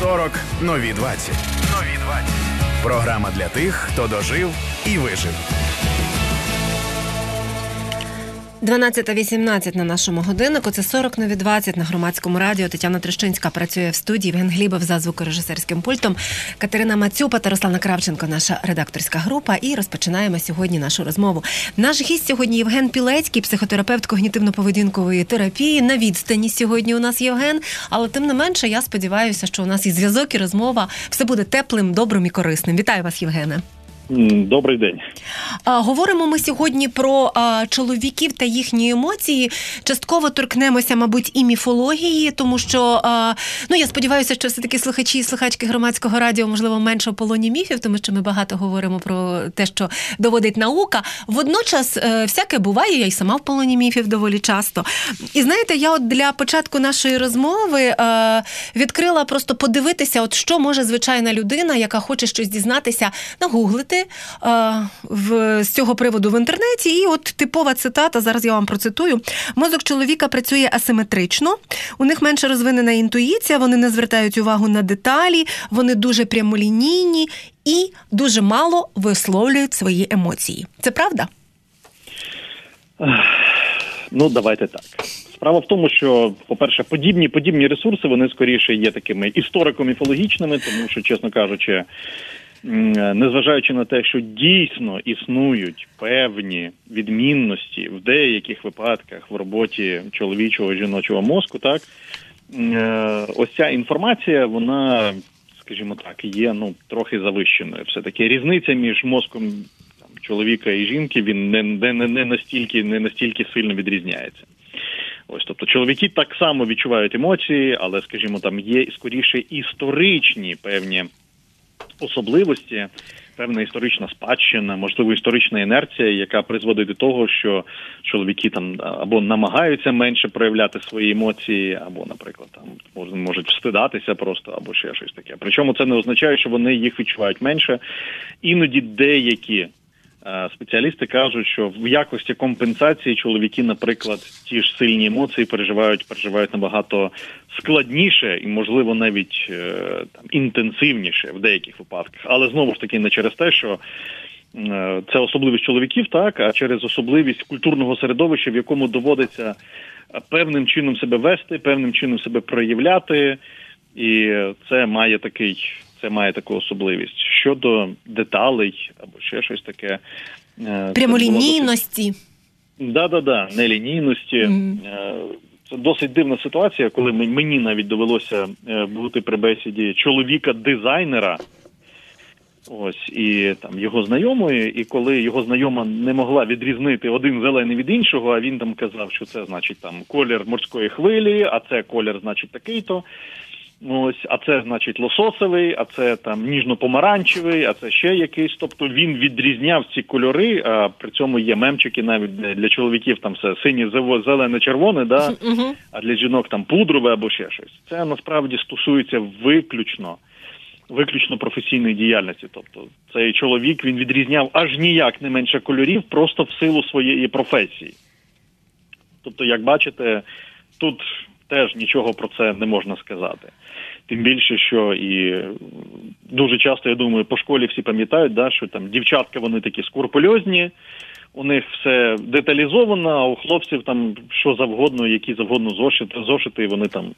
40 нові 20. Нові 20. Програма для тих, хто дожив і вижив. 12.18 на нашому годиннику. Це 40 нові 20 на громадському радіо. Тетяна Трещинська працює в студії. Євген Глібов за звукорежисерським пультом. Катерина Мацюпа та Руслана Кравченко, наша редакторська група. І розпочинаємо сьогодні нашу розмову. Наш гість сьогодні Євген Пілецький, психотерапевт когнітивно-поведінкової терапії. На відстані сьогодні у нас Євген. Але тим не менше, я сподіваюся, що у нас і зв'язок, і розмова все буде теплим, добрим і корисним. Вітаю вас, Євгене. Добрий день. Говоримо ми сьогодні про чоловіків та їхні емоції. Частково торкнемося, мабуть, і міфології, тому що ну я сподіваюся, що все таки слухачі і слухачки громадського радіо можливо менше в полоні міфів, тому що ми багато говоримо про те, що доводить наука. Водночас, е, всяке буває, я й сама в полоні міфів доволі часто. І знаєте, я от для початку нашої розмови е, відкрила просто подивитися, от що може звичайна людина, яка хоче щось дізнатися, нагуглити в, з цього приводу в інтернеті. І от типова цитата, зараз я вам процитую: мозок чоловіка працює асиметрично, у них менше розвинена інтуїція, вони не звертають увагу на деталі, вони дуже прямолінійні і дуже мало висловлюють свої емоції. Це правда? Ну, давайте так. Справа в тому, що, по-перше, подібні подібні ресурси вони скоріше є такими історико-міфологічними, тому що, чесно кажучи, незважаючи на те, що дійсно існують певні відмінності в деяких випадках в роботі чоловічого і жіночого мозку, так е, ось ця інформація, вона, скажімо так, є ну трохи завищеною. Все таки різниця між мозком там, чоловіка і жінки він не, не, не настільки не настільки сильно відрізняється. Ось, тобто, чоловіки так само відчувають емоції, але, скажімо, там є скоріше історичні певні особливості, певна історична спадщина, можливо, історична інерція, яка призводить до того, що чоловіки там або намагаються менше проявляти свої емоції, або, наприклад, там можуть встидатися просто, або ще щось таке. Причому це не означає, що вони їх відчувають менше. Іноді деякі Е, спеціалісти кажуть, що в якості компенсації чоловіки, наприклад, ті ж сильні емоції переживають, переживають набагато складніше і, можливо, навіть е, там інтенсивніше в деяких випадках, але знову ж таки не через те, що е, це особливість чоловіків, так а через особливість культурного середовища, в якому доводиться певним чином себе вести, певним чином себе проявляти, і це має такий це має таку особливість. Щодо деталей або ще щось таке. Е, Прямолінійності. Да, да, да, нелінійності. Mm. Це досить дивна ситуація, коли мені навіть довелося е, бути при бесіді чоловіка-дизайнера. Ось і там його знайомої, і коли його знайома не могла відрізнити один зелений від іншого, а він там казав, що це значить там колір морської хвилі, а це колір, значить, такий-то. Ось, а це значить лососовий, а це там ніжно-помаранчевий, а це ще якийсь. Тобто він відрізняв ці кольори. А при цьому є мемчики навіть для чоловіків там все синє, зелене, червоне, да а для жінок там пудрове або ще щось. Це насправді стосується виключно. Виключно професійної діяльності, тобто цей чоловік він відрізняв аж ніяк не менше кольорів, просто в силу своєї професії. Тобто, як бачите, тут теж нічого про це не можна сказати. Тим більше, що і дуже часто я думаю, по школі всі пам'ятають, да, що там дівчатка вони такі скурпульозні, у них все деталізовано, а у хлопців там що завгодно, які завгодно зошити, зошити, і вони там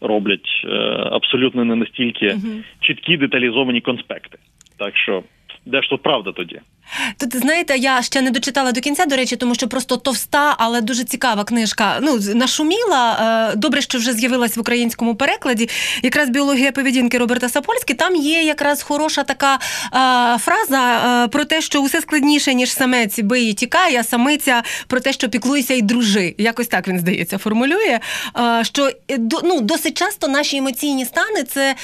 роблять е, абсолютно не настільки чіткі деталізовані конспекти. Так що де ж тут правда тоді? Тут знаєте, я ще не дочитала до кінця, до речі, тому що просто товста, але дуже цікава книжка. Ну нашуміла. Е, добре, що вже з'явилась в українському перекладі. Якраз біологія поведінки Роберта Сапольські. Там є якраз хороша така а, е, фраза а, е, про те, що усе складніше ніж самець бий і тікає, а самиця про те, що піклуйся і дружи. Якось так він здається, формулює. А, що ну, досить часто наші емоційні стани це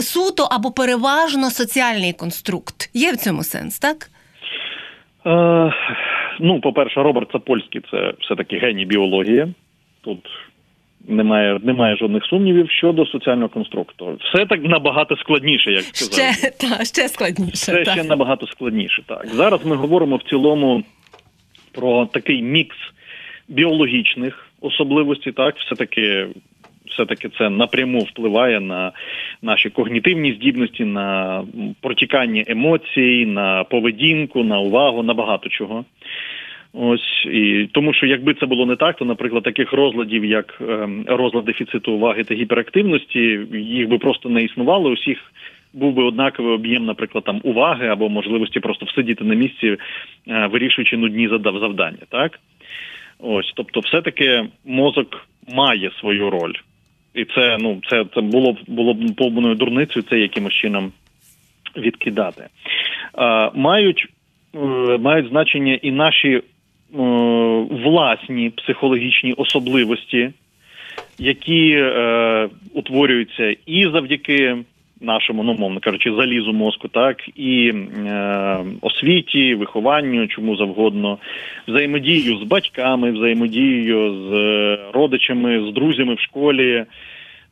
суто або переважно соціальний конструкт. Є в цьому сенс, так? Е, Ну, по-перше, Роберт Сапольський це все-таки геній біології. Тут немає немає жодних сумнівів щодо соціального конструкту. Все так набагато складніше, як сказав. Ще, та, ще складніше. Все та. ще набагато складніше. Так зараз ми говоримо в цілому про такий мікс біологічних особливості, так все таки. Все-таки це напряму впливає на наші когнітивні здібності, на протікання емоцій, на поведінку, на увагу, на багато чого. Ось і тому, що якби це було не так, то, наприклад, таких розладів, як е, розлад дефіциту уваги та гіперактивності, їх би просто не існувало. Усіх був би однаковий об'єм, наприклад, там уваги або можливості просто всидіти на місці, е, вирішуючи нудні завдання. Так ось, тобто, все таки мозок має свою роль. І це ну це це було б було б повною дурницею це якимось чином відкидати. Е, Мають е, мають значення і наші е, власні психологічні особливості, які е, утворюються і завдяки нашому, ну мовно кажучи, залізу мозку, так і е, освіті, вихованню, чому завгодно, взаємодію з батьками, взаємодію з родичами, з друзями в школі.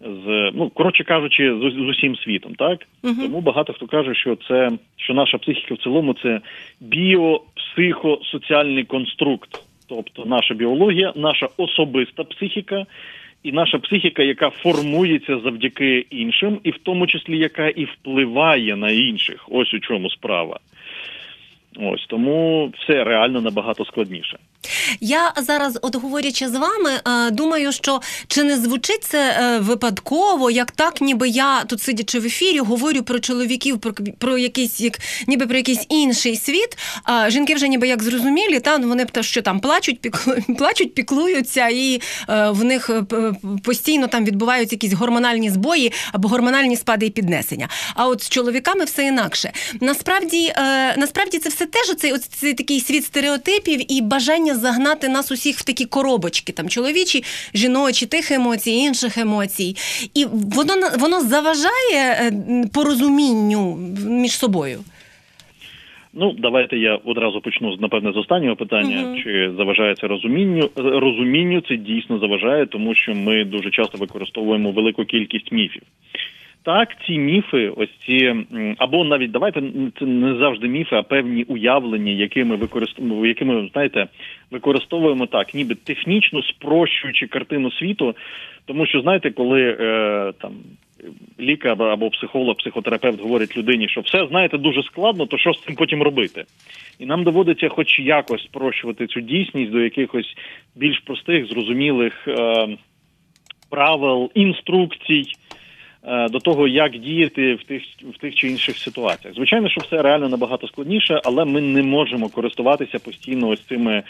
З ну коротше кажучи, з, з усім світом, так Мгм. тому багато хто каже, що це що наша психіка в цілому це біопсихосоціальний конструкт, тобто наша біологія, наша особиста психіка і наша психіка, яка формується завдяки іншим, і в тому числі яка і впливає на інших. Ось у чому справа. Ось тому все реально набагато складніше. Я зараз, от говорячи з вами, е, думаю, що чи не звучить це е, випадково, як так, ніби я тут сидячи в ефірі, говорю про чоловіків, про, про якийсь як ніби про якийсь інший світ. А жінки вже ніби як зрозумілі, та ну, вони б що там плачуть, піклу, плачуть, піклуються, і е, в них е, постійно там відбуваються якісь гормональні збої або гормональні спади і піднесення. А от з чоловіками все інакше. Насправді, е, насправді це все теж оцей, оцей такий світ стереотипів і бажання загнати нас усіх в такі коробочки, там чоловічі, жіночі, тих емоцій, інших емоцій. І воно воно заважає е, порозумінню між собою. Ну, давайте я одразу почну напевне з останнього питання. Мгм. Чи заважає це розумінню? Розумінню це дійсно заважає, тому що ми дуже часто використовуємо велику кількість міфів. Так, ці міфи, ось ці або навіть давайте це не завжди міфи, а певні уявлення, які ми використовуємо, які ми знаєте, використовуємо так, ніби технічно спрощуючи картину світу. Тому що знаєте, коли е, там лікар або психолог, психотерапевт говорить людині, що все знаєте дуже складно, то що з цим потім робити? І нам доводиться, хоч якось спрощувати цю дійсність до якихось більш простих, зрозумілих е, правил, інструкцій. Е, До того, як діяти в тих в тих чи інших ситуаціях, звичайно, що все реально набагато складніше, але ми не можемо користуватися постійно ось цими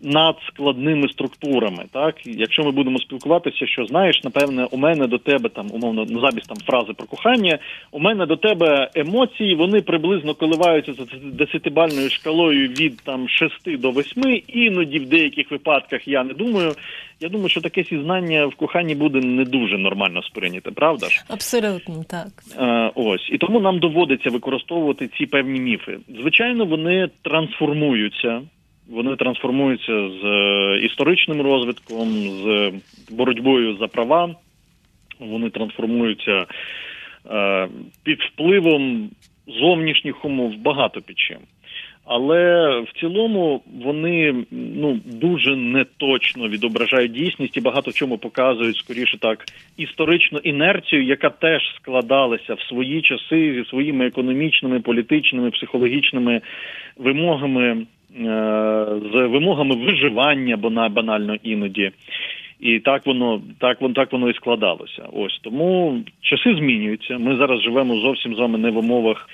надскладними структурами. Так, якщо ми будемо спілкуватися, що знаєш, напевне, у мене до тебе там умовно ну, замість там фрази про кохання, у мене до тебе емоції, вони приблизно коливаються за десятибальною шкалою від там 6 до 8, іноді в деяких випадках я не думаю. Я думаю, що таке зізнання в коханні буде не дуже нормально сприйняте, правда ж? Абсолютно так. Е, ось і тому нам доводиться використовувати ці певні міфи. Звичайно, вони трансформуються. Вони трансформуються з е, історичним розвитком, з боротьбою за права. Вони трансформуються е, під впливом зовнішніх умов багато під чим. Але в цілому вони ну дуже неточно відображають дійсність і багато в чому показують скоріше так історичну інерцію, яка теж складалася в свої часи зі своїми економічними, політичними, психологічними вимогами, е, з вимогами виживання, банально іноді. І так воно так воно так воно і складалося. Ось тому часи змінюються. Ми зараз живемо зовсім з вами не в умовах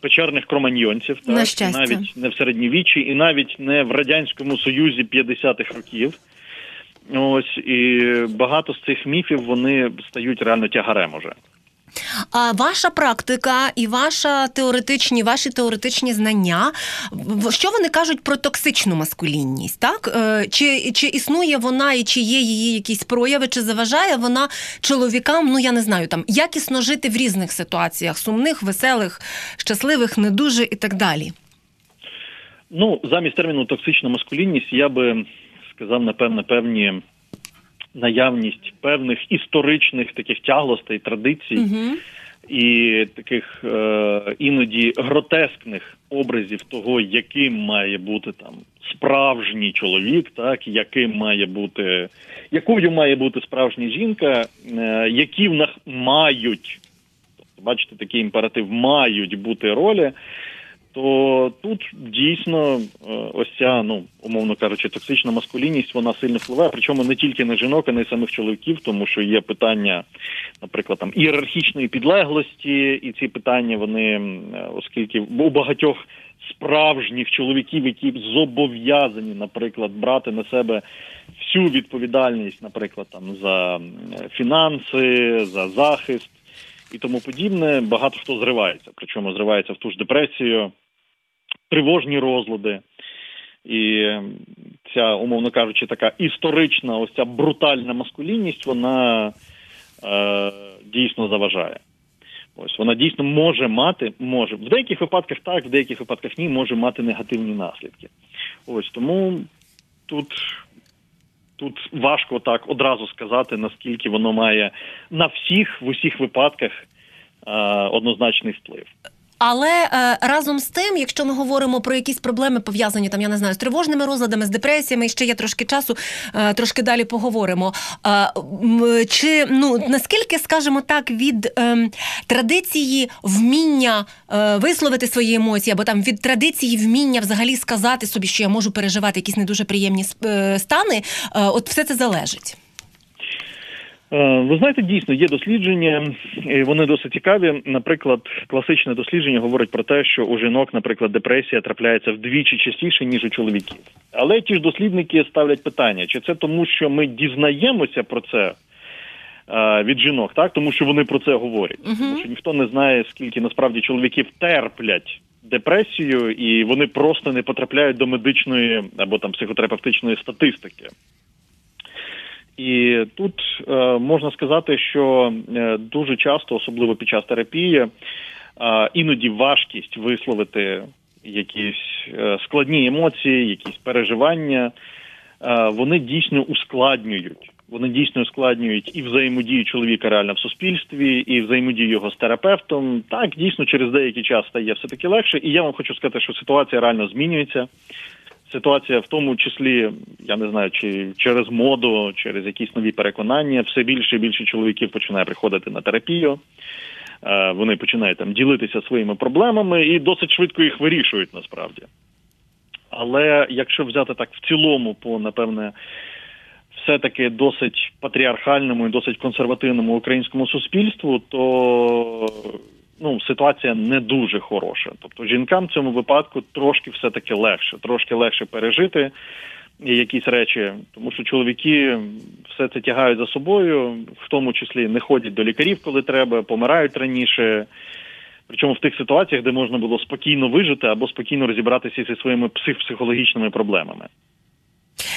печерних кроманьйонців, На так щастя. навіть не в середньовіччі, і навіть не в радянському союзі 50-х років. Ось і багато з цих міфів вони стають реально тягарем уже. А ваша практика і ваша теоретичні, ваші теоретичні знання, що вони кажуть про токсичну маскулінність? Так Е, чи, чи існує вона і чи є її якісь прояви, чи заважає вона чоловікам? Ну я не знаю, там якісно жити в різних ситуаціях: сумних, веселих, щасливих, не дуже і так далі. Ну, замість терміну токсична маскулінність я би сказав, напевне, певні наявність певних історичних таких тяглостей, традицій. Угу. і таких е, іноді гротескних образів того, яким має бути там справжній чоловік, так яким має бути, якою має бути справжня жінка, е, які в нас мають, бачите, такий імператив мають бути ролі. То тут дійсно е, ось ця, ну умовно кажучи, токсична маскулінність вона сильно впливає, причому не тільки на жінок, а й на самих чоловіків, тому що є питання, наприклад, там ієрархічної підлеглості, і ці питання вони, е, оскільки у багатьох справжніх чоловіків, які зобов'язані, наприклад, брати на себе всю відповідальність, наприклад, там за фінанси, за захист і тому подібне, багато хто зривається. Причому зривається в ту ж депресію, тривожні розлади. І ця, умовно кажучи, така історична, ось ця брутальна маскулінність, вона е, дійсно заважає. Ось вона дійсно може мати, може в деяких випадках так, в деяких випадках ні, може мати негативні наслідки. Ось тому тут, тут важко так одразу сказати, наскільки воно має на всіх в усіх випадках е, однозначний вплив. Але е, разом з тим, якщо ми говоримо про якісь проблеми пов'язані там, я не знаю, з тривожними розладами, з депресіями, ще є трошки часу, е, трошки далі поговоримо. Е, чи ну наскільки, скажімо так, від е, традиції вміння висловити свої емоції, або там від традиції вміння взагалі сказати собі, що я можу переживати якісь не дуже приємні стани, от все це залежить. Е, Ви знаєте, дійсно є дослідження, і вони досить цікаві. Наприклад, класичне дослідження говорить про те, що у жінок, наприклад, депресія трапляється вдвічі частіше ніж у чоловіків. Але ті ж дослідники ставлять питання: чи це тому, що ми дізнаємося про це е, від жінок, так тому що вони про це говорять, Мгм. тому що ніхто не знає, скільки насправді чоловіків терплять. Депресію, і вони просто не потрапляють до медичної або там психотерапевтичної статистики. І тут е, можна сказати, що е, дуже часто, особливо під час терапії, е, іноді важкість висловити якісь е, складні емоції, якісь переживання, е, вони дійсно ускладнюють. Вони дійсно ускладнюють і взаємодію чоловіка реально в суспільстві, і взаємодію його з терапевтом. Так, дійсно, через деякий час стає все таки легше. І я вам хочу сказати, що ситуація реально змінюється ситуація в тому числі, я не знаю, чи через моду, через якісь нові переконання, все більше і більше чоловіків починає приходити на терапію. Е, Вони починають там ділитися своїми проблемами і досить швидко їх вирішують насправді. Але якщо взяти так в цілому, по напевне, все-таки досить патріархальному і досить консервативному українському суспільству, то ну, ситуація не дуже хороша. Тобто жінкам в цьому випадку трошки все-таки легше, трошки легше пережити якісь речі, тому що чоловіки все це тягають за собою, в тому числі не ходять до лікарів, коли треба, помирають раніше. Причому в тих ситуаціях, де можна було спокійно вижити або спокійно розібратися зі своїми псих психологічними проблемами.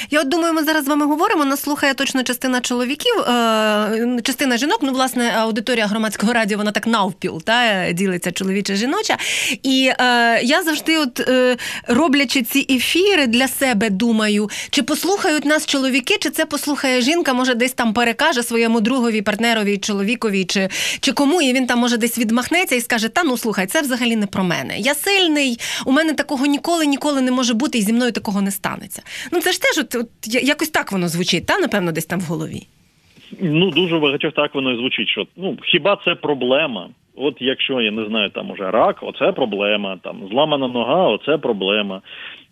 Я от думаю, ми зараз з вами говоримо. Нас слухає точно частина чоловіків, е, частина жінок. Ну, власне, аудиторія громадського радіо вона так навпіл та ділиться чоловіча жіноча. І е, я завжди, от е, роблячи ці ефіри для себе, думаю, чи послухають нас чоловіки, чи це послухає жінка, може десь там перекаже своєму другові, партнерові, чоловікові, чи, чи кому, і він там може десь відмахнеться і скаже: Та ну слухай, це взагалі не про мене. Я сильний, у мене такого ніколи, ніколи не може бути, і зі мною такого не станеться. Ну це ж теж от, от якось так воно звучить, та напевно, десь там в голові. Ну дуже багатьох так воно і звучить. Що ну хіба це проблема? От якщо я не знаю, там уже рак, оце проблема, там зламана нога, оце проблема.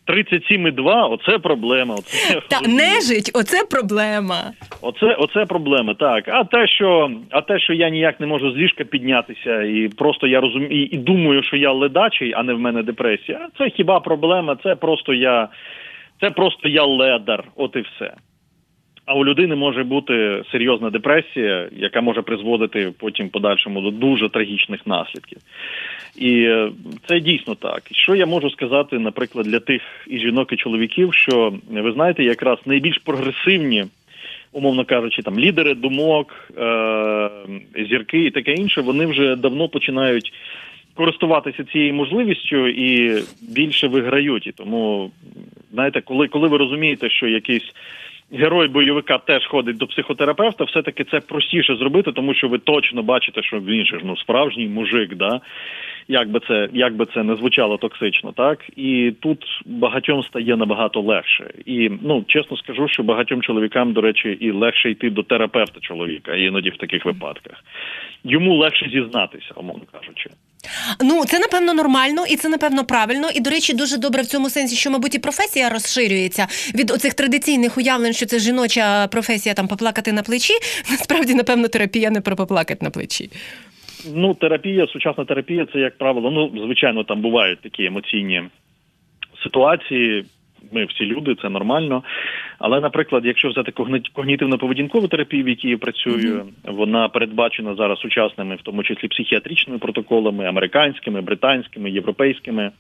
37,2 – оце проблема. Оце Та нежить, оце проблема. Оце, оце проблема, так. А те, що а те, що я ніяк не можу з ліжка піднятися, і просто я розумію і, і думаю, що я ледачий, а не в мене депресія. Це хіба проблема? Це просто я, це просто я ледар, от і все. А у людини може бути серйозна депресія, яка може призводити потім подальшому до дуже трагічних наслідків. І е, це дійсно так. Що я можу сказати, наприклад, для тих і жінок, і чоловіків, що ви знаєте, якраз найбільш прогресивні, умовно кажучи, там лідери думок, е- зірки і таке інше, вони вже давно починають користуватися цією можливістю і більше виграють. І тому, знаєте, коли, коли ви розумієте, що якийсь герой бойовика теж ходить до психотерапевта, все-таки це простіше зробити, тому що ви точно бачите, що він же ну справжній мужик, да як би це як би це не звучало токсично, так і тут багатьом стає набагато легше. І ну чесно скажу, що багатьом чоловікам, до речі, і легше йти до терапевта чоловіка, іноді в таких випадках. Йому легше зізнатися, умовно кажучи. Ну, це напевно нормально, і це напевно правильно. І до речі, дуже добре в цьому сенсі, що, мабуть, і професія розширюється від оцих традиційних уявлень, що це жіноча професія там поплакати на плечі. Насправді, напевно, терапія не про поплакати на плечі. Ну, терапія, сучасна терапія, це як правило, ну звичайно, там бувають такі емоційні ситуації. Ми всі люди, це нормально. Але, наприклад, якщо взяти когнітивно-поведінкову терапію, в якій я працюю, mm-hmm. вона передбачена зараз сучасними, в тому числі психіатричними протоколами, американськими, британськими, європейськими.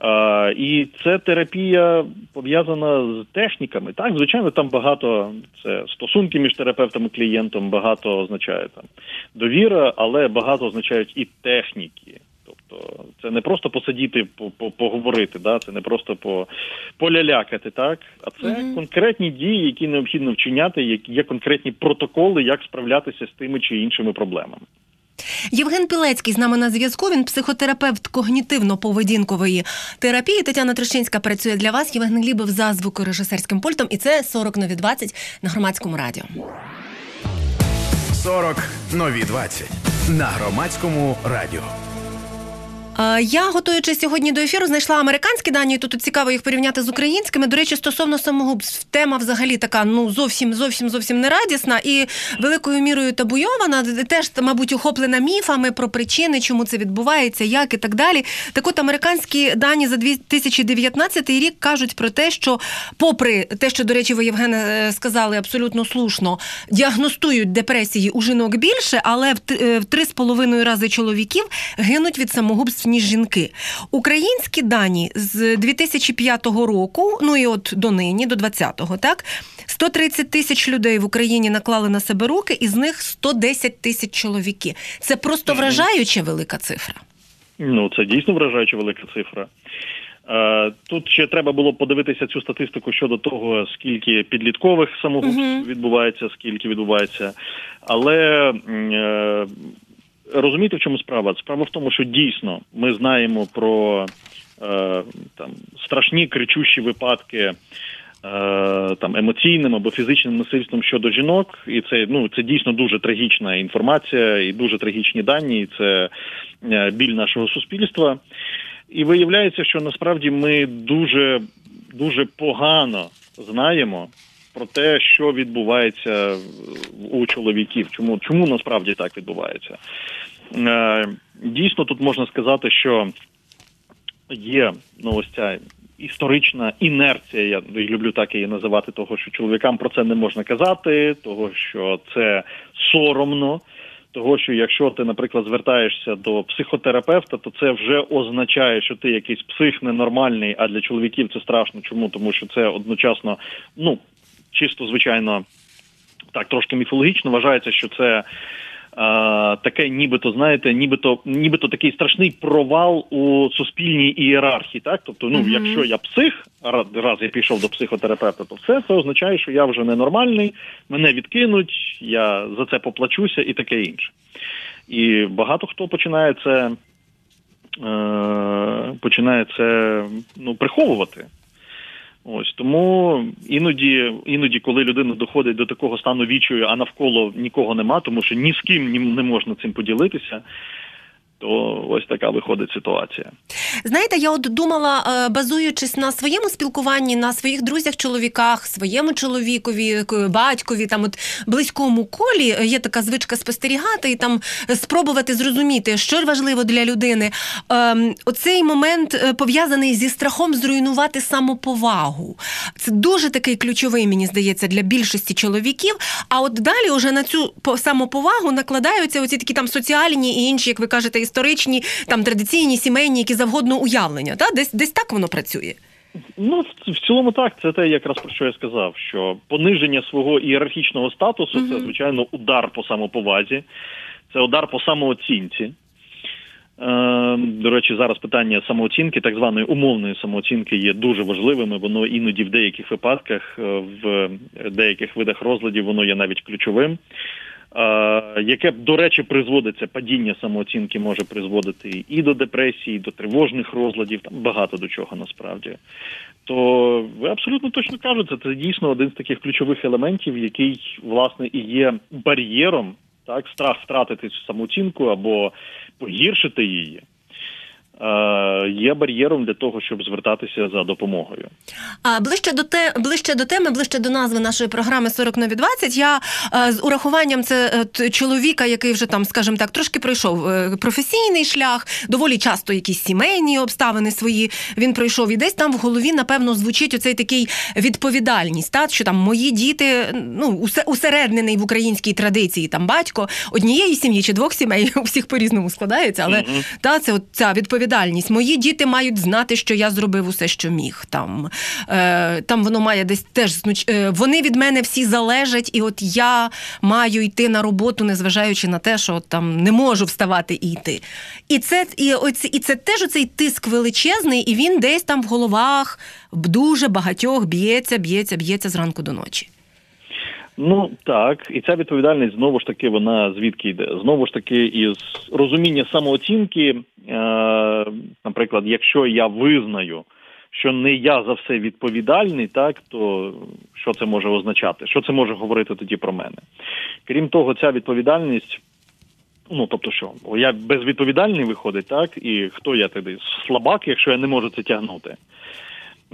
Uh, і це терапія пов'язана з техніками. Так, звичайно, там багато це стосунки між терапевтом і клієнтом, багато означає там довіра, але багато означають і техніки. Тобто це не просто посидіти, поговорити, да, це не просто по, полялякати, так, а це mm-hmm. конкретні дії, які необхідно вчиняти, які є конкретні протоколи, як справлятися з тими чи іншими проблемами. Євген Пілецький з нами на зв'язку. Він психотерапевт когнітивно-поведінкової терапії. Тетяна Трощинська працює для вас. Євген Глібов за звукорежисерським пультом. І це 40 нові 20 на громадському радіо. 40 нові 20 на громадському радіо. Я готуючи сьогодні до ефіру, знайшла американські дані. Тут цікаво їх порівняти з українськими. До речі, стосовно самогубств, тема взагалі така ну зовсім зовсім зовсім не радісна і великою мірою табуйована. Теж, мабуть, охоплена міфами про причини, чому це відбувається, як і так далі. Так, от американські дані за 2019 рік кажуть про те, що, попри те, що до речі, ви Євгене е, сказали абсолютно слушно, діагностують депресії у жінок більше, але в три з половиною рази чоловіків гинуть від самогубств ніж жінки. Українські дані з 2005 року, ну і от до нині, до 20-го, так 130 тисяч людей в Україні наклали на себе руки, із них 110 тисяч чоловіки. Це просто вражаюча велика цифра. Ну це дійсно вражаюча велика цифра. Е, тут ще треба було подивитися цю статистику щодо того, скільки підліткових самогубств uh-huh. відбувається, скільки відбувається, але е, розумієте, в чому справа? Справа в тому, що дійсно ми знаємо про е, там страшні кричущі випадки. Е, там емоційним або фізичним насильством щодо жінок, і це ну це дійсно дуже трагічна інформація і дуже трагічні дані. і Це е, біль нашого суспільства. І виявляється, що насправді ми дуже дуже погано знаємо про те, що відбувається у чоловіків. Чому чому насправді так відбувається? Е, дійсно, тут можна сказати, що є ну ось ця історична інерція. Я люблю так її називати, того що чоловікам про це не можна казати, того що це соромно. Того, що якщо ти, наприклад, звертаєшся до психотерапевта, то це вже означає, що ти якийсь псих ненормальний, а для чоловіків це страшно. Чому? Тому що це одночасно, ну чисто звичайно, так трошки міфологічно вважається, що це. Таке, нібито знаєте, нібито нібито такий страшний провал у суспільній ієрархії. Так, тобто, ну mm-hmm. якщо я псих, раз я пішов до психотерапевта, то все це означає, що я вже ненормальний, мене відкинуть, я за це поплачуся і таке інше. І багато хто починає це е, починає це ну, приховувати. Ось тому іноді, іноді, коли людина доходить до такого стану вічою, а навколо нікого нема, тому що ні з ким не можна цим поділитися то ось така виходить ситуація. Знаєте, я от думала, е, базуючись на своєму спілкуванні, на своїх друзях, чоловіках, своєму чоловікові, батькові, там от близькому колі є така звичка спостерігати і там спробувати зрозуміти, що важливо для людини. Ем, оцей момент е, пов'язаний зі страхом зруйнувати самоповагу. Це дуже такий ключовий, мені здається, для більшості чоловіків. А от далі, уже на цю самоповагу накладаються оці такі там соціальні і інші, як ви кажете, історичні, там традиційні, сімейні, які завгодно уявлення. Та? Десь десь так воно працює. Ну, в цілому так, це те, якраз про що я сказав, що пониження свого ієрархічного статусу uh-huh. це, звичайно, удар по самоповазі, це удар по самооцінці. Е, До речі, зараз питання самооцінки, так званої умовної самооцінки, є дуже важливими. Воно іноді в деяких випадках, е, в деяких видах розладів, воно є навіть ключовим. Е, Яке до речі призводиться падіння самооцінки, може призводити і до депресії, і до тривожних розладів, там багато до чого насправді. То ви абсолютно точно кажете, це дійсно один з таких ключових елементів, який власне і є бар'єром, так страх втратити самооцінку або погіршити її. Е, Є бар'єром для того, щоб звертатися за допомогою. А ближче до те, ближче до теми, ближче до назви нашої програми 40 нові 20, Я е, з урахуванням це е, чоловіка, який вже там, скажімо так, трошки пройшов професійний шлях, доволі часто якісь сімейні обставини свої він пройшов. І десь там в голові, напевно, звучить оцей такий відповідальність, та що там мої діти, ну усе усереднений в українській традиції, там батько однієї сім'ї чи двох сімей у всіх по-різному складається, але Мгм. та це от ця відповідальність. Мої діти мають знати, що я зробив усе, що міг. Там е, там воно має десь теж е, вони від мене всі залежать, і от я маю йти на роботу, незважаючи на те, що от, там не можу вставати і йти. І це і оці, і це теж оцей тиск величезний, і він десь там в головах дуже багатьох б'ється, б'ється, б'ється зранку до ночі. Ну так, і ця відповідальність знову ж таки вона звідки йде? Знову ж таки, із розуміння самооцінки. Е, наприклад, якщо я визнаю, що не я за все відповідальний, так то що це може означати? Що це може говорити тоді про мене? Крім того, ця відповідальність. Ну, тобто, що я безвідповідальний виходить, так і хто я тоді? Слабак, якщо я не можу це тягнути.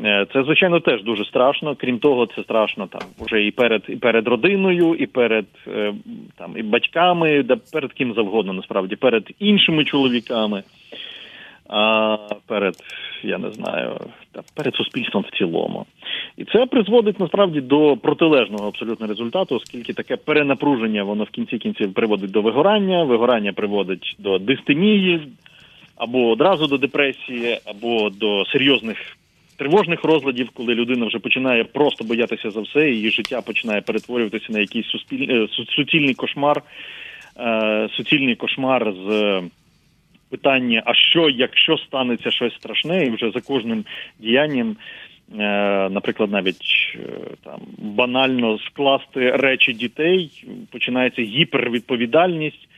Е, Це звичайно теж дуже страшно. Крім того, це страшно там вже і перед і перед родиною, і перед е, там і батьками, да перед ким завгодно, насправді, перед іншими чоловіками, а перед я не знаю, та перед суспільством в цілому. І це призводить насправді до протилежного абсолютно результату, оскільки таке перенапруження воно в кінці кінців приводить до вигорання, вигорання приводить до дистемії, або одразу до депресії, або до серйозних тривожних розладів, коли людина вже починає просто боятися за все, її життя починає перетворюватися на якийсь суспіль... е, су- суцільний кошмар, е, суцільний кошмар з питання, а що, якщо станеться щось страшне, і вже за кожним діянням. е, Наприклад, навіть там банально скласти речі дітей, починається гіпервідповідальність,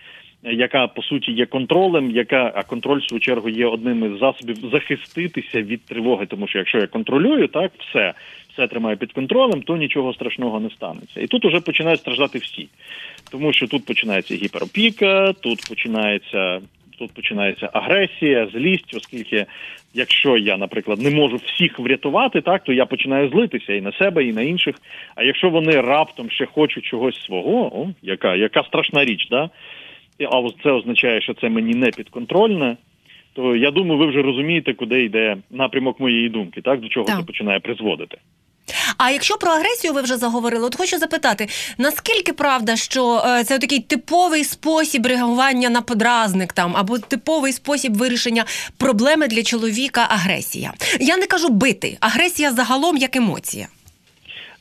яка по суті є контролем, яка а контроль в свою чергу є одним із засобів захиститися від тривоги. Тому що якщо я контролюю, так все, все тримаю під контролем, то нічого страшного не станеться. І тут уже починають страждати всі, тому що тут починається гіперопіка, тут починається. Тут починається агресія, злість, оскільки якщо я, наприклад, не можу всіх врятувати, так то я починаю злитися і на себе, і на інших. А якщо вони раптом ще хочуть чогось свого, о, яка, яка страшна річ, да? А це означає, що це мені не підконтрольне, то я думаю, ви вже розумієте, куди йде напрямок моєї думки, так до чого Так. це починає призводити. А якщо про агресію ви вже заговорили, от хочу запитати, наскільки правда, що е, це такий типовий спосіб реагування на подразник там або типовий спосіб вирішення проблеми для чоловіка агресія? Я не кажу бити, агресія загалом як емоція.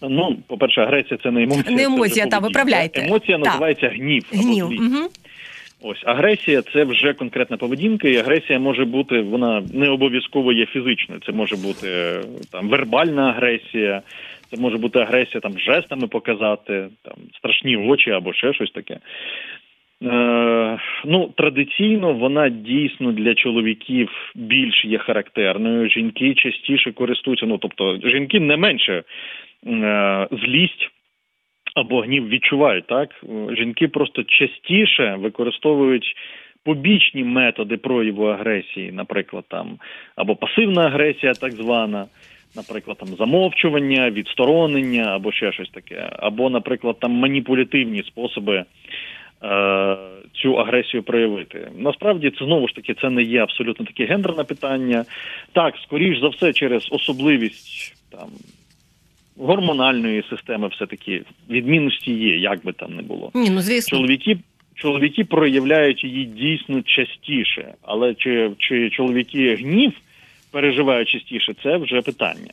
Ну, по-перше, агресія це не емоція. Не емоція, та, виправляйте. Емоція Так. називається гнів. або Гнів. злість. Угу. Ось агресія це вже конкретна поведінка, і агресія може бути, вона не обов'язково є фізичною. Це може бути е, там вербальна агресія, це може бути агресія там жестами показати, там страшні очі або ще щось таке. Е, ну, традиційно вона дійсно для чоловіків більш є характерною. Жінки частіше користуються. Ну тобто, жінки не менше е, злість або гнів відчувають, так жінки просто частіше використовують побічні методи прояву агресії, наприклад, там або пасивна агресія, так звана. Наприклад, там замовчування, відсторонення або ще щось таке, або, наприклад, там маніпулятивні способи е, цю агресію проявити. Насправді це знову ж таки це не є абсолютно таке гендерне питання. Так, скоріш за все, через особливість там гормональної системи, все таки відмінності є, як би там не було. Ні, ну звісно. Чоловіки чоловіки проявляють її дійсно частіше, але чи, чи чоловіки гнів переживають частіше, це вже питання.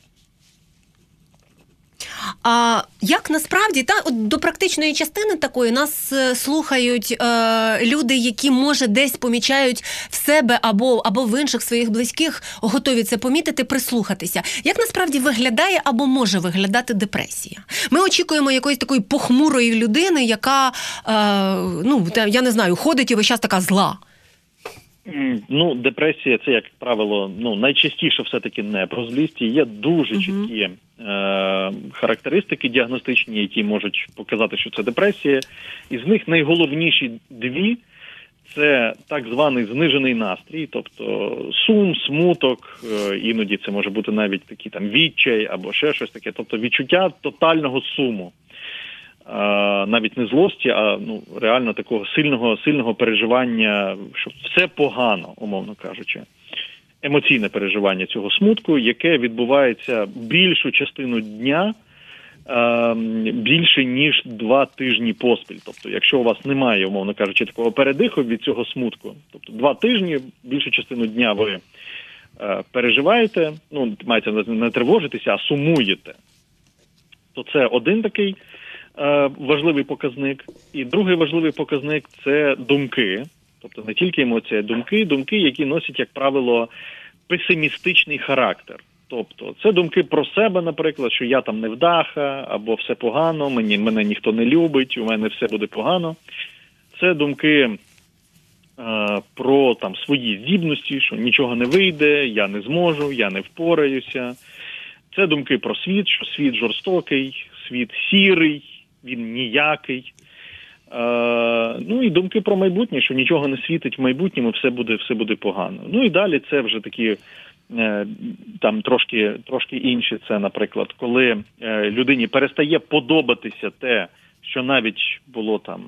А як насправді та от до практичної частини такої нас е, слухають е, люди, які може десь помічають в себе або або в інших своїх близьких, готові це помітити, прислухатися. Як насправді виглядає або може виглядати депресія? Ми очікуємо якоїсь такої похмурої людини, яка е, ну я не знаю, ходить і весь час така зла. Ну, депресія це, як правило, ну найчастіше все-таки не про злість. Є дуже Мгм. чіткі е, характеристики діагностичні, які можуть показати, що це депресія. Із них найголовніші дві це так званий знижений настрій, тобто сум, смуток, е, іноді це може бути навіть такий там відчай або ще щось таке, тобто відчуття тотального суму. Навіть не злості, а ну реально такого сильного сильного переживання, що все погано, умовно кажучи. Емоційне переживання цього смутку, яке відбувається більшу частину дня більше ніж два тижні поспіль. Тобто, якщо у вас немає, умовно кажучи, такого передиху від цього смутку, тобто два тижні, більшу частину дня ви е, переживаєте, ну мається не тривожитеся, а сумуєте, то це один такий важливий показник. І другий важливий показник це думки, тобто не тільки емоції, а думки, думки, які носять, як правило, песимістичний характер. Тобто це думки про себе, наприклад, що я там невдаха, або все погано, мені мене ніхто не любить, у мене все буде погано. Це думки е, про там свої здібності, що нічого не вийде, я не зможу, я не впораюся. Це думки про світ, що світ жорстокий, світ сірий, він ніякий. Е, ну і думки про майбутнє, що нічого не світить в майбутньому, все буде, все буде погано. Ну і далі це вже такі е, там трошки, трошки інші. Це, наприклад, коли е, людині перестає подобатися те, що навіть було там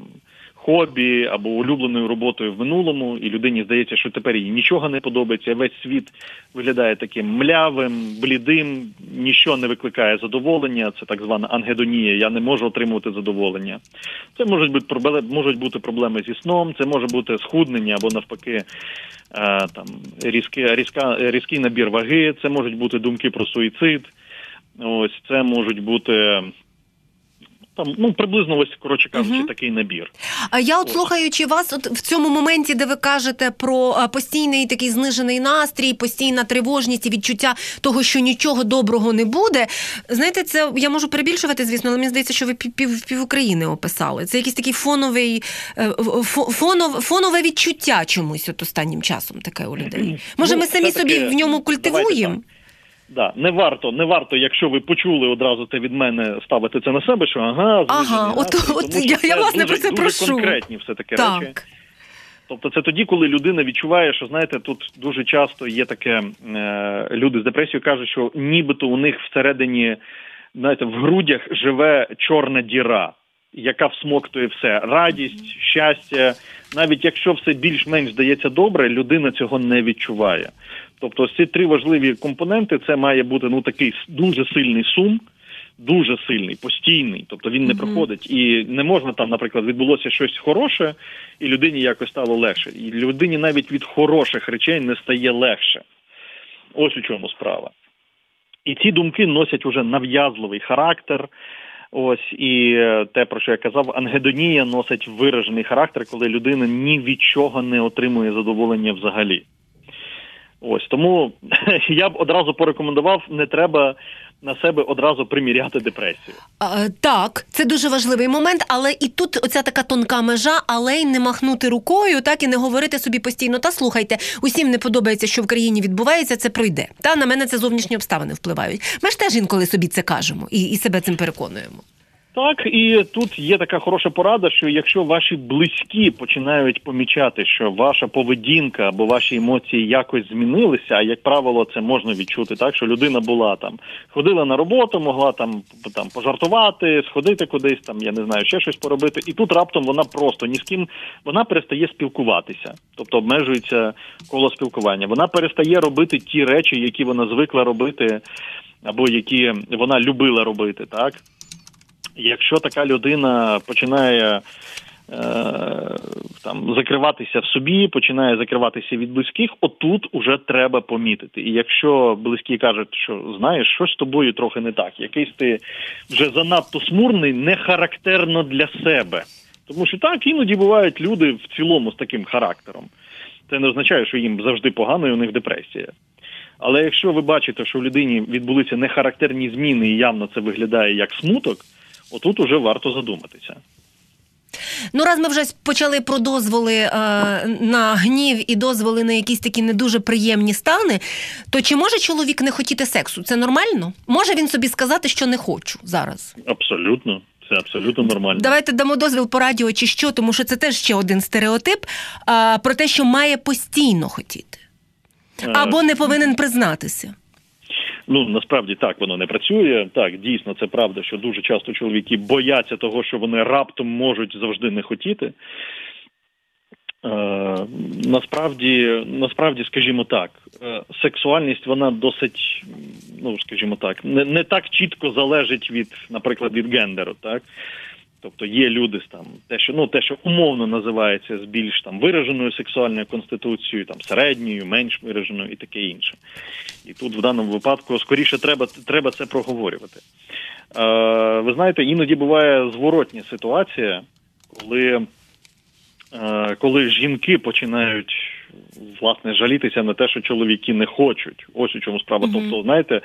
хобі або улюбленою роботою в минулому, і людині здається, що тепер їй нічого не подобається. Весь світ виглядає таким млявим, блідим, нічого не викликає задоволення. Це так звана ангедонія. Я не можу отримувати задоволення. Це можуть бути проблеми, можуть бути проблеми зі сном, це може бути схуднення або навпаки. е, Там різке, різка, різкий набір ваги, це можуть бути думки про суїцид. Ось це можуть бути там, ну приблизно ось коротше кажучи, Мгм. такий набір. А я, от слухаючи вас, от в цьому моменті, де ви кажете про постійний такий знижений настрій, постійна тривожність і відчуття того, що нічого доброго не буде. Знаєте, це я можу перебільшувати, звісно, але мені здається, що ви пів, пів, України описали. Це якийсь такий фоновий е, фонов, фонове відчуття чомусь от останнім часом таке у людей. Може, Ну, ми самі собі в ньому культивуємо? Да, не варто, не варто, якщо ви почули одразу це від мене, ставити це на себе, що ага, Ага, от- настрій, от тому я- я, власне, дуже, про це дуже прошу. конкретні все таки речі. Тобто це тоді, коли людина відчуває, що знаєте, тут дуже часто є таке, е, люди з депресією кажуть, що нібито у них всередині, знаєте, в грудях живе чорна діра, яка всмоктує все: радість, щастя. Навіть якщо все більш-менш здається добре, людина цього не відчуває. Тобто, ці три важливі компоненти це має бути ну такий дуже сильний сум. Дуже сильний, постійний, тобто він не Мгм. проходить, і не можна там, наприклад, відбулося щось хороше, і людині якось стало легше. І людині навіть від хороших речей не стає легше. Ось у чому справа. І ці думки носять уже нав'язливий характер. Ось і е, те, про що я казав, ангедонія носить виражений характер, коли людина ні від чого не отримує задоволення взагалі. Ось тому я б одразу порекомендував, не треба на себе одразу приміряти депресію. А, Так, це дуже важливий момент, але і тут оця така тонка межа, але й не махнути рукою, так і не говорити собі постійно. Та слухайте, усім не подобається, що в країні відбувається, це пройде. Та на мене це зовнішні обставини впливають. Ми ж теж інколи собі це кажемо і, і себе цим переконуємо. Так, і тут є така хороша порада, що якщо ваші близькі починають помічати, що ваша поведінка або ваші емоції якось змінилися, а як правило, це можна відчути, так що людина була там, ходила на роботу, могла там там пожартувати, сходити кудись, там я не знаю, ще щось поробити, і тут раптом вона просто ні з ким вона перестає спілкуватися, тобто обмежується коло спілкування. Вона перестає робити ті речі, які вона звикла робити, або які вона любила робити, так. Якщо така людина починає там закриватися в собі, починає закриватися від близьких. Отут уже треба помітити. І якщо близькі кажуть, що знаєш, щось з тобою трохи не так, якийсь ти вже занадто смурний, не характерно для себе. Тому що так іноді бувають люди в цілому з таким характером. Це не означає, що їм завжди погано і у них депресія. Але якщо ви бачите, що в людині відбулися нехарактерні зміни, і явно це виглядає як смуток, отут уже варто задуматися. Ну, раз ми вже почали про дозволи е, на гнів і дозволи на якісь такі не дуже приємні стани, то чи може чоловік не хотіти сексу? Це нормально? Може він собі сказати, що не хочу зараз? Абсолютно. Це абсолютно нормально. Давайте дамо дозвіл по радіо чи що, тому що це теж ще один стереотип а, про те, що має постійно хотіти Е, або не повинен признатися. Ну насправді так воно не працює. Так, дійсно, це правда, що дуже часто чоловіки бояться того, що вони раптом можуть завжди не хотіти. Е, насправді, насправді, скажімо так, е, сексуальність вона досить, ну скажімо так, не не так чітко залежить від, наприклад, від гендеру, так. Тобто є люди там, те, що ну те, що умовно називається з більш там вираженою сексуальною конституцією, там середньою, менш вираженою і таке інше. І тут в даному випадку скоріше треба треба це проговорювати. Е, Ви знаєте, іноді буває зворотня ситуація, коли, е, коли жінки починають власне жалітися на те, що чоловіки не хочуть. Ось у чому справа. Mm-hmm. Тобто, знаєте,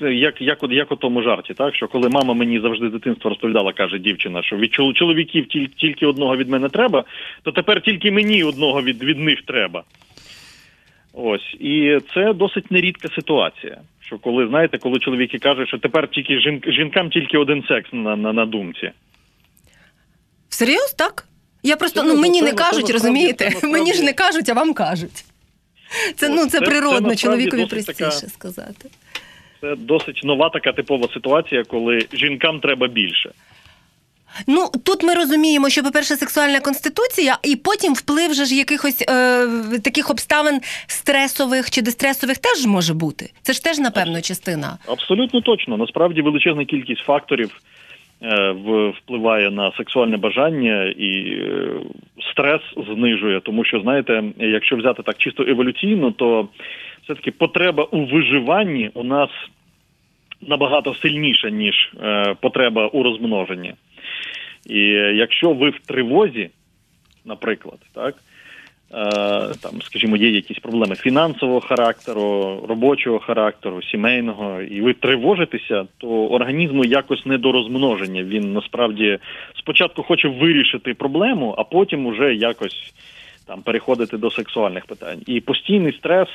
це як як, як у тому жарті, так що коли мама мені завжди дитинство розповідала, каже дівчина, що від чоловіків тільки одного від мене треба, то тепер тільки мені одного від, від них треба. Ось і це досить нерідка ситуація. Що коли знаєте, коли чоловіки кажуть, що тепер тільки жін, жінкам тільки один секс на на, на думці. Серйозно так? Я просто ну мені не кажуть, розумієте? Мені ж не кажуть, а вам кажуть. Це ну це природно, чоловікові простіше сказати. Це досить нова така типова ситуація, коли жінкам треба більше. Ну тут ми розуміємо, що, по-перше, сексуальна конституція, і потім вплив же ж якихось е, таких обставин стресових чи дистресових теж може бути. Це ж теж, напевно, частина. Абсолютно точно. Насправді величезна кількість факторів е, впливає на сексуальне бажання і е, стрес знижує. Тому що, знаєте, якщо взяти так чисто еволюційно, то все-таки потреба у виживанні у нас набагато сильніша, ніж е, потреба у розмноженні. І якщо ви в тривозі, наприклад, так е, там, скажімо, є якісь проблеми фінансового характеру, робочого характеру, сімейного, і ви тривожитеся, то організму якось не до розмноження. Він насправді спочатку хоче вирішити проблему, а потім уже якось там переходити до сексуальних питань. І постійний стрес.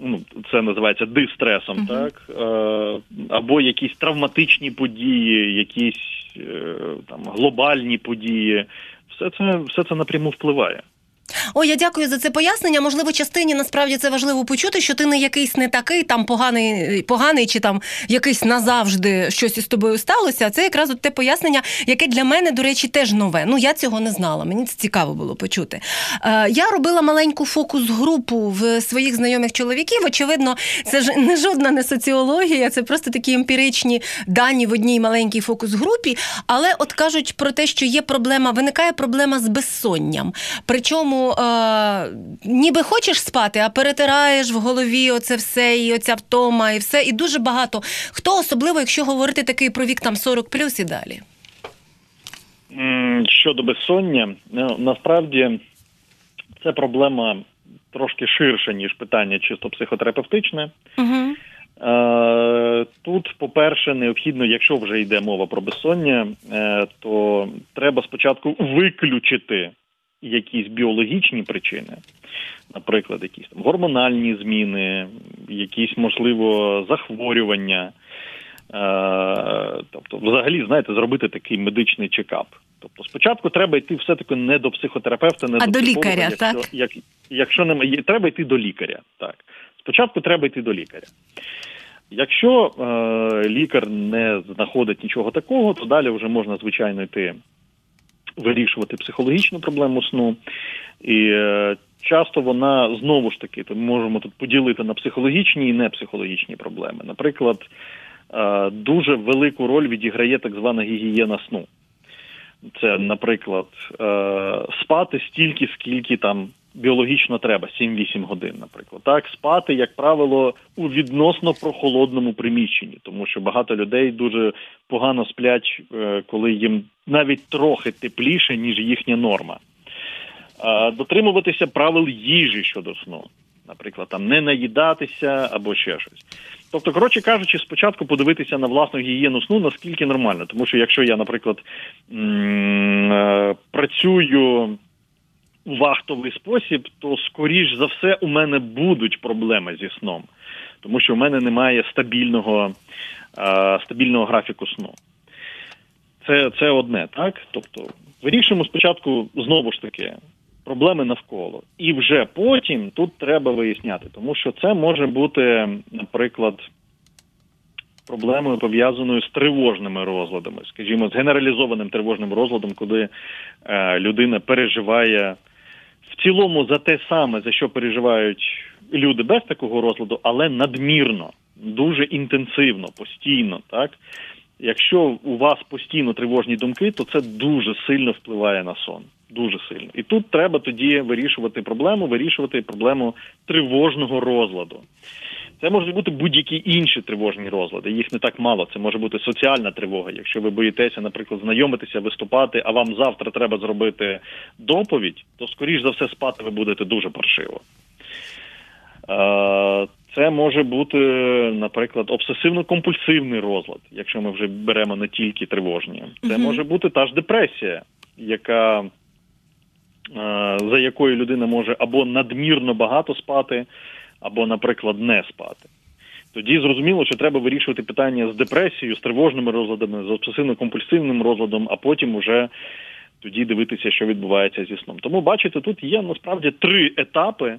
Ну, це називається дистресом, uh-huh. так е, або якісь травматичні події, якісь Е, там глобальні події, все це все це напряму впливає. О, я дякую за це пояснення. Можливо, частині насправді це важливо почути, що ти не якийсь не такий, там поганий, поганий чи там якийсь назавжди щось із тобою сталося. Це якраз от те пояснення, яке для мене, до речі, теж нове. Ну я цього не знала. Мені це цікаво було почути. Е, Я робила маленьку фокус-групу в своїх знайомих чоловіків. Очевидно, це ж не жодна не соціологія, це просто такі емпіричні дані в одній маленькій фокус-групі. Але от кажуть про те, що є проблема, виникає проблема з безсонням. Причому е, ніби хочеш спати, а перетираєш в голові оце все, і оця втома, і все. І дуже багато. Хто особливо, якщо говорити такий про вік там 40 плюс і далі? Щодо безсоння, ну, насправді це проблема трошки ширша, ніж питання чисто психотерапевтичне. Угу. Тут, по-перше, необхідно, якщо вже йде мова про безсоння, е, то треба спочатку виключити якісь біологічні причини, наприклад, якісь там гормональні зміни, якісь можливо захворювання. Е, тобто, взагалі, знаєте, зробити такий медичний чекап. Тобто, спочатку треба йти все-таки не до психотерапевта, не а до, до лікаря, якщо, так? Як, якщо немає, треба йти до лікаря. Так, спочатку треба йти до лікаря. Якщо е, лікар не знаходить нічого такого, то далі вже можна звичайно йти вирішувати психологічну проблему сну. І е, часто вона знову ж таки, ми можемо тут поділити на психологічні і непсихологічні проблеми. Наприклад, е, дуже велику роль відіграє так звана гігієна сну. Це, наприклад, е, спати стільки, скільки там біологічно треба, 7-8 годин, наприклад. Так, спати, як правило, у відносно прохолодному приміщенні, тому що багато людей дуже погано сплять, е, коли їм навіть трохи тепліше, ніж їхня норма. Дотримуватися правил їжі щодо сну, наприклад, там не наїдатися або ще щось. Тобто, коротше кажучи, спочатку подивитися на власну гігієну сну, наскільки нормально. Тому що якщо я, наприклад, е, працюю вахтовий спосіб, то скоріш за все у мене будуть проблеми зі сном, тому що у мене немає стабільного, е, стабільного графіку сну. Це, це одне, так? Тобто, вирішуємо спочатку знову ж таки проблеми навколо, і вже потім тут треба виясняти, тому що це може бути, наприклад, проблемою пов'язаною з тривожними розладами, скажімо, з генералізованим тривожним розладом, коли е, людина переживає цілому за те саме, за що переживають люди без такого розладу, але надмірно, дуже інтенсивно, постійно, так. Якщо у вас постійно тривожні думки, то це дуже сильно впливає на сон. Дуже сильно. І тут треба тоді вирішувати проблему, вирішувати проблему тривожного розладу. Це можуть бути будь-які інші тривожні розлади. Їх не так мало. Це може бути соціальна тривога. Якщо ви боїтеся, наприклад, знайомитися, виступати, а вам завтра треба зробити доповідь, то скоріш за все спати ви будете дуже паршиво. Е, Це може бути, наприклад, обсесивно-компульсивний розлад, якщо ми вже беремо не тільки тривожні. Це може бути та ж депресія, яка за якою людина може або надмірно багато спати, або, наприклад, не спати. Тоді зрозуміло, що треба вирішувати питання з депресією, з тривожними розладами, з обсесивно-компульсивним розладом, а потім уже тоді дивитися, що відбувається зі сном. Тому бачите, тут є насправді три етапи,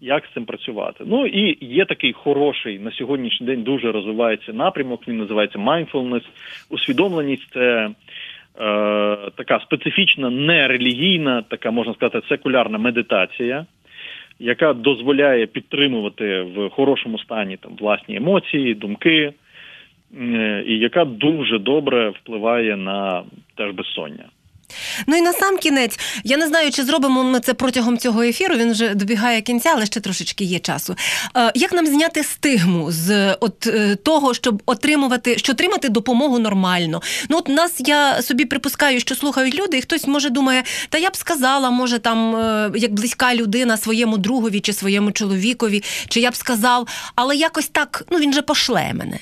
як з цим працювати. Ну і є такий хороший на сьогоднішній день дуже розвивається напрямок. Він називається mindfulness. Усвідомленість це. Е, така специфічна, нерелігійна, така можна сказати, секулярна медитація, яка дозволяє підтримувати в хорошому стані там власні емоції, думки, е, і яка дуже добре впливає на теж безсоння. Ну і на сам кінець, я не знаю, чи зробимо ми це протягом цього ефіру. Він вже добігає кінця, але ще трошечки є часу. Е, як нам зняти стигму з от е, того, щоб отримувати, що отримати допомогу нормально? Ну от нас я собі припускаю, що слухають люди, і хтось може думає, та я б сказала, може там е, як близька людина своєму другові чи своєму чоловікові, чи я б сказав, але якось так, ну він же пошле мене.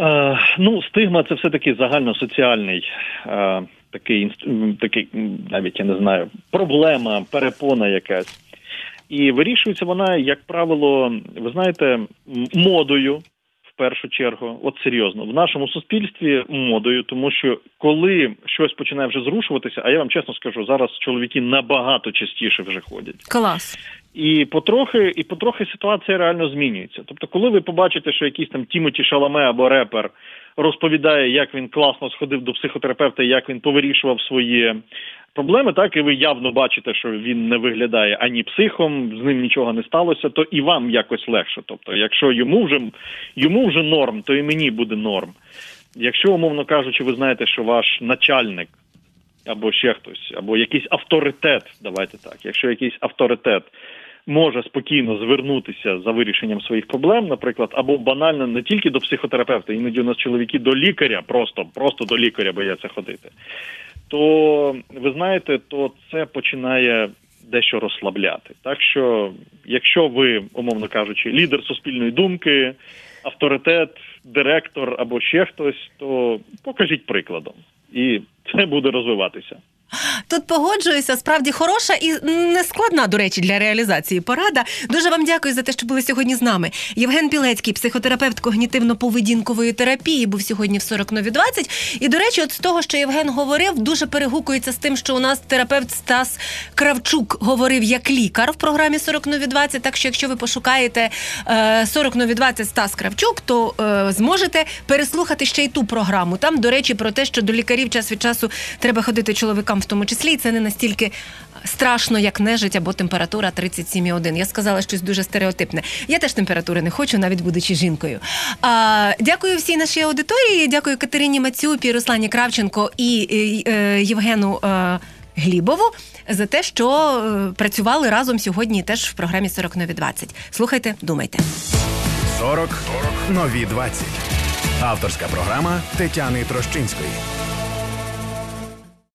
Е, ну, стигма це все-таки загальносоціальний е, такий, такий, навіть я не знаю, проблема, перепона якась. І вирішується вона, як правило, ви знаєте, модою. В першу чергу, от серйозно, в нашому суспільстві модою, тому що коли щось починає вже зрушуватися, а я вам чесно скажу, зараз чоловіки набагато частіше вже ходять. Клас. І потрохи, і потрохи ситуація реально змінюється. Тобто, коли ви побачите, що якийсь там Тімоті Шаламе або репер розповідає, як він класно сходив до психотерапевта, як він повирішував свої проблеми, так і ви явно бачите, що він не виглядає ані психом, з ним нічого не сталося, то і вам якось легше. Тобто, якщо йому вже йому вже норм, то і мені буде норм. Якщо, умовно кажучи, ви знаєте, що ваш начальник або ще хтось, або якийсь авторитет, давайте так, якщо якийсь авторитет може спокійно звернутися за вирішенням своїх проблем, наприклад, або банально не тільки до психотерапевта, іноді у нас чоловіки до лікаря, просто, просто до лікаря бояться ходити, то ви знаєте, то це починає дещо розслабляти. Так що, якщо ви, умовно кажучи, лідер суспільної думки, авторитет, директор або ще хтось, то покажіть прикладом, і це буде розвиватися. Тут погоджуюся, справді хороша і нескладна, до речі, для реалізації порада. Дуже вам дякую за те, що були сьогодні з нами. Євген Пілецький, психотерапевт когнітивно-поведінкової терапії, був сьогодні в 40 нові 20. І, до речі, от з того, що Євген говорив, дуже перегукується з тим, що у нас терапевт Стас Кравчук говорив як лікар в програмі 40 нові 20. Так що, якщо ви пошукаєте е, 40 нові 20 Стас Кравчук, то е, зможете переслухати ще й ту програму. Там, до речі, про те, що до лікарів час від часу треба ходити чоловікам в тому числі, і це не настільки страшно, як нежить або температура 37,1. Я сказала щось дуже стереотипне. Я теж температури не хочу, навіть будучи жінкою. А, дякую всій нашій аудиторії. Дякую Катерині Мацюпі, Руслані Кравченко і е, Євгену. Е, Глібову за те, що е, працювали разом сьогодні теж в програмі 40 нові 20. Слухайте, думайте. 40 нові 20. Авторська програма Тетяни Трощинської.